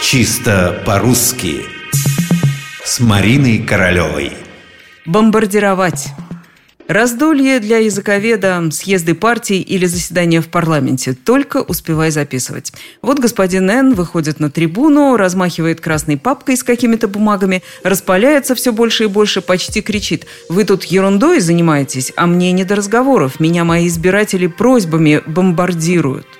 Чисто по-русски С Мариной Королевой Бомбардировать Раздолье для языковеда, съезды партий или заседания в парламенте. Только успевай записывать. Вот господин Н. выходит на трибуну, размахивает красной папкой с какими-то бумагами, распаляется все больше и больше, почти кричит. «Вы тут ерундой занимаетесь, а мне не до разговоров. Меня мои избиратели просьбами бомбардируют»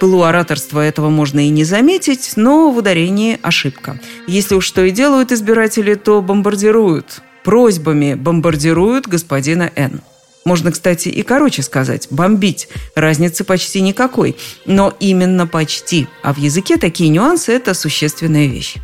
пылу ораторства этого можно и не заметить, но в ударении ошибка. Если уж что и делают избиратели, то бомбардируют. Просьбами бомбардируют господина Н. Можно, кстати, и короче сказать – бомбить. Разницы почти никакой. Но именно почти. А в языке такие нюансы – это существенная вещь.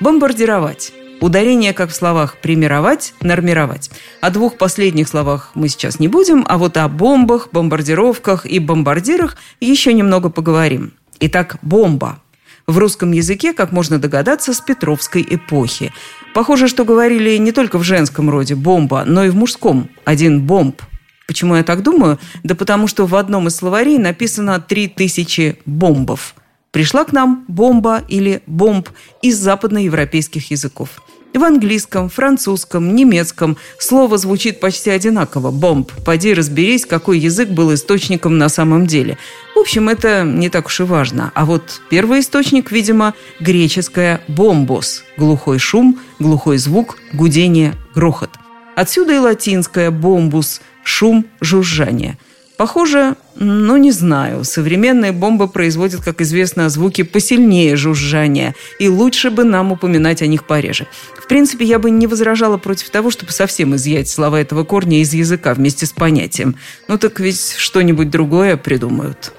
Бомбардировать. Ударение, как в словах «примировать», «нормировать». О двух последних словах мы сейчас не будем, а вот о бомбах, бомбардировках и бомбардирах еще немного поговорим. Итак, бомба. В русском языке, как можно догадаться, с Петровской эпохи. Похоже, что говорили не только в женском роде «бомба», но и в мужском «один бомб». Почему я так думаю? Да потому что в одном из словарей написано «три тысячи бомбов». Пришла к нам бомба или бомб из западноевропейских языков. В английском, французском, немецком слово звучит почти одинаково – бомб. Поди разберись, какой язык был источником на самом деле. В общем, это не так уж и важно. А вот первый источник, видимо, греческое «бомбос» – глухой шум, глухой звук, гудение, грохот. Отсюда и латинское «бомбус» – шум, жужжание – Похоже, ну не знаю, современные бомбы производят, как известно, звуки посильнее жужжания, и лучше бы нам упоминать о них пореже. В принципе, я бы не возражала против того, чтобы совсем изъять слова этого корня из языка вместе с понятием. Ну так ведь что-нибудь другое придумают.